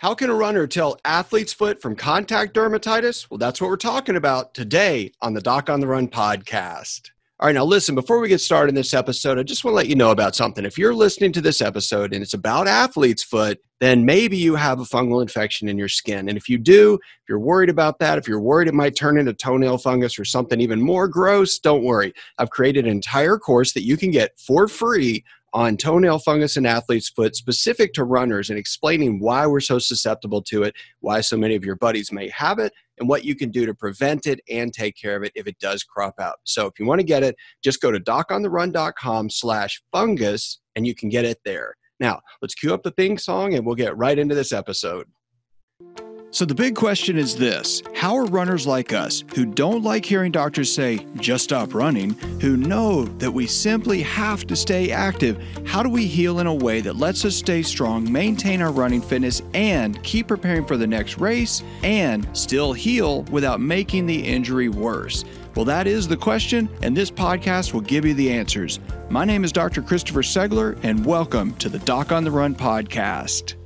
How can a runner tell athlete's foot from contact dermatitis? Well, that's what we're talking about today on the Doc on the Run podcast. All right, now listen, before we get started in this episode, I just want to let you know about something. If you're listening to this episode and it's about athlete's foot, then maybe you have a fungal infection in your skin. And if you do, if you're worried about that, if you're worried it might turn into toenail fungus or something even more gross, don't worry. I've created an entire course that you can get for free on toenail fungus and athlete's foot specific to runners and explaining why we're so susceptible to it, why so many of your buddies may have it, and what you can do to prevent it and take care of it if it does crop out. So if you want to get it, just go to docontherun.com slash fungus and you can get it there. Now, let's cue up the theme song and we'll get right into this episode. So, the big question is this How are runners like us, who don't like hearing doctors say, just stop running, who know that we simply have to stay active, how do we heal in a way that lets us stay strong, maintain our running fitness, and keep preparing for the next race, and still heal without making the injury worse? Well, that is the question, and this podcast will give you the answers. My name is Dr. Christopher Segler, and welcome to the Doc on the Run podcast.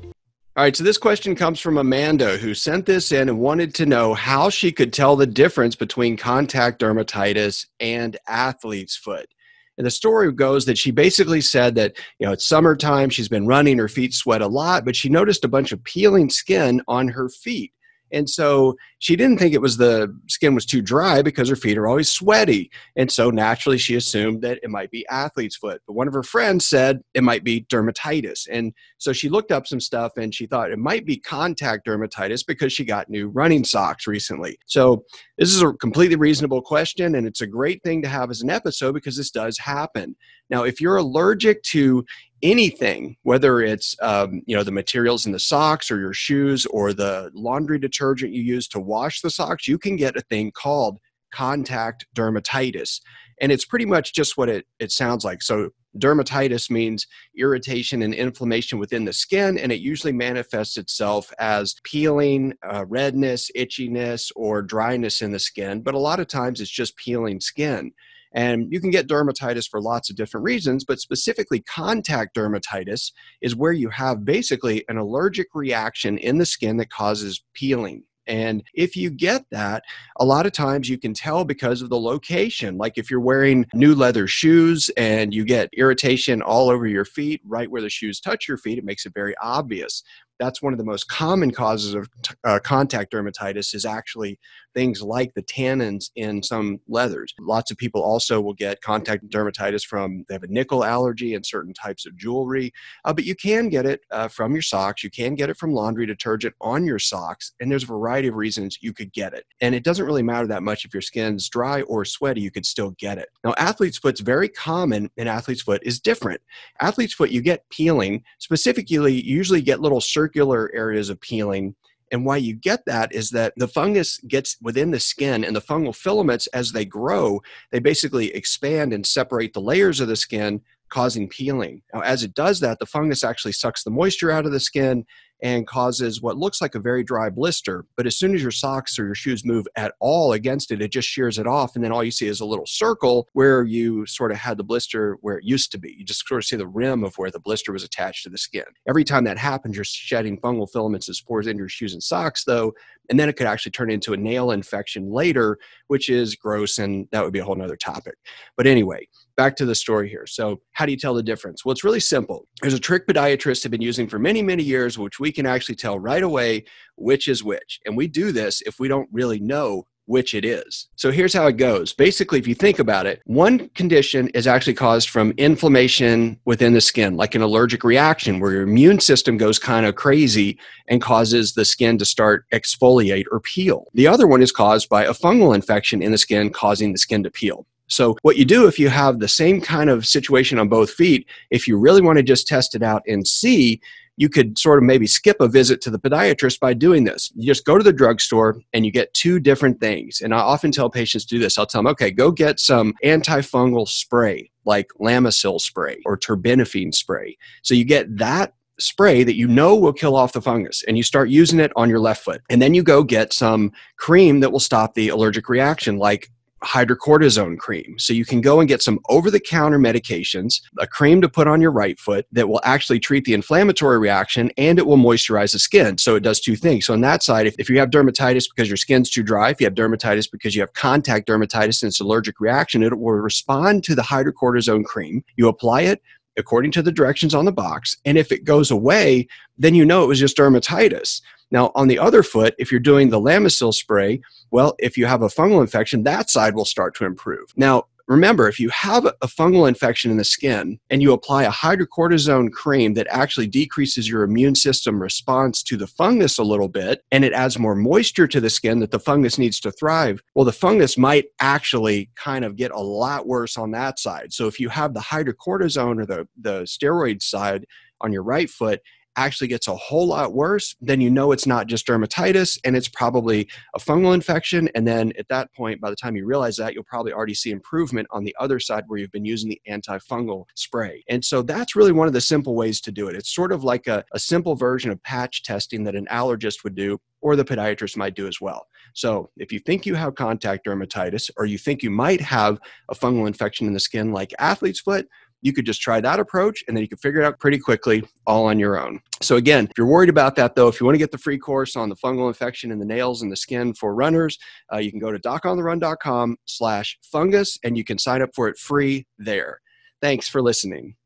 All right, so this question comes from Amanda, who sent this in and wanted to know how she could tell the difference between contact dermatitis and athlete's foot. And the story goes that she basically said that, you know, it's summertime, she's been running, her feet sweat a lot, but she noticed a bunch of peeling skin on her feet. And so she didn't think it was the skin was too dry because her feet are always sweaty. And so naturally she assumed that it might be athlete's foot. But one of her friends said it might be dermatitis. And so she looked up some stuff and she thought it might be contact dermatitis because she got new running socks recently. So this is a completely reasonable question and it's a great thing to have as an episode because this does happen. Now, if you're allergic to anything, whether it's um, you know the materials in the socks or your shoes or the laundry detergent you use to wash the socks, you can get a thing called contact dermatitis, and it's pretty much just what it it sounds like. So dermatitis means irritation and inflammation within the skin, and it usually manifests itself as peeling, uh, redness, itchiness, or dryness in the skin. But a lot of times it's just peeling skin. And you can get dermatitis for lots of different reasons, but specifically contact dermatitis is where you have basically an allergic reaction in the skin that causes peeling. And if you get that, a lot of times you can tell because of the location. Like if you're wearing new leather shoes and you get irritation all over your feet, right where the shoes touch your feet, it makes it very obvious that's one of the most common causes of uh, contact dermatitis is actually things like the tannins in some leathers. Lots of people also will get contact dermatitis from they have a nickel allergy and certain types of jewelry, uh, but you can get it uh, from your socks. You can get it from laundry detergent on your socks, and there's a variety of reasons you could get it. And it doesn't really matter that much if your skin's dry or sweaty, you could still get it. Now, athlete's foot's very common, and athlete's foot is different. Athlete's foot, you get peeling. Specifically, you usually get little circular areas of peeling. And why you get that is that the fungus gets within the skin and the fungal filaments, as they grow, they basically expand and separate the layers of the skin, causing peeling. Now, as it does that, the fungus actually sucks the moisture out of the skin and causes what looks like a very dry blister. But as soon as your socks or your shoes move at all against it, it just shears it off. And then all you see is a little circle where you sort of had the blister where it used to be. You just sort of see the rim of where the blister was attached to the skin. Every time that happens, you're shedding fungal filaments and spores into your shoes and socks, though. And then it could actually turn into a nail infection later, which is gross. And that would be a whole nother topic. But anyway, back to the story here. So, how do you tell the difference? Well, it's really simple. There's a trick podiatrists have been using for many, many years, which we can actually tell right away which is which. And we do this if we don't really know which it is. So here's how it goes. Basically, if you think about it, one condition is actually caused from inflammation within the skin, like an allergic reaction where your immune system goes kind of crazy and causes the skin to start exfoliate or peel. The other one is caused by a fungal infection in the skin causing the skin to peel. So, what you do if you have the same kind of situation on both feet, if you really want to just test it out and see, you could sort of maybe skip a visit to the podiatrist by doing this. You just go to the drugstore and you get two different things. And I often tell patients do this. I'll tell them, okay, go get some antifungal spray like Lamisil spray or terbinafine spray. So you get that spray that you know will kill off the fungus and you start using it on your left foot. And then you go get some cream that will stop the allergic reaction like hydrocortisone cream. So you can go and get some over the counter medications, a cream to put on your right foot that will actually treat the inflammatory reaction and it will moisturize the skin. So it does two things. So on that side, if, if you have dermatitis because your skin's too dry, if you have dermatitis because you have contact dermatitis and it's allergic reaction, it will respond to the hydrocortisone cream. You apply it according to the directions on the box. And if it goes away, then you know it was just dermatitis. Now, on the other foot, if you're doing the Lamisil spray, well, if you have a fungal infection, that side will start to improve. Now, remember, if you have a fungal infection in the skin and you apply a hydrocortisone cream that actually decreases your immune system response to the fungus a little bit and it adds more moisture to the skin that the fungus needs to thrive, well, the fungus might actually kind of get a lot worse on that side. So if you have the hydrocortisone or the, the steroid side on your right foot, actually gets a whole lot worse, then you know it's not just dermatitis and it's probably a fungal infection. And then at that point, by the time you realize that, you'll probably already see improvement on the other side where you've been using the antifungal spray. And so that's really one of the simple ways to do it. It's sort of like a, a simple version of patch testing that an allergist would do or the podiatrist might do as well. So, if you think you have contact dermatitis or you think you might have a fungal infection in the skin like athlete's foot, you could just try that approach and then you can figure it out pretty quickly all on your own. So again, if you're worried about that though, if you want to get the free course on the fungal infection in the nails and the skin for runners, uh, you can go to docontherun.com slash fungus and you can sign up for it free there. Thanks for listening.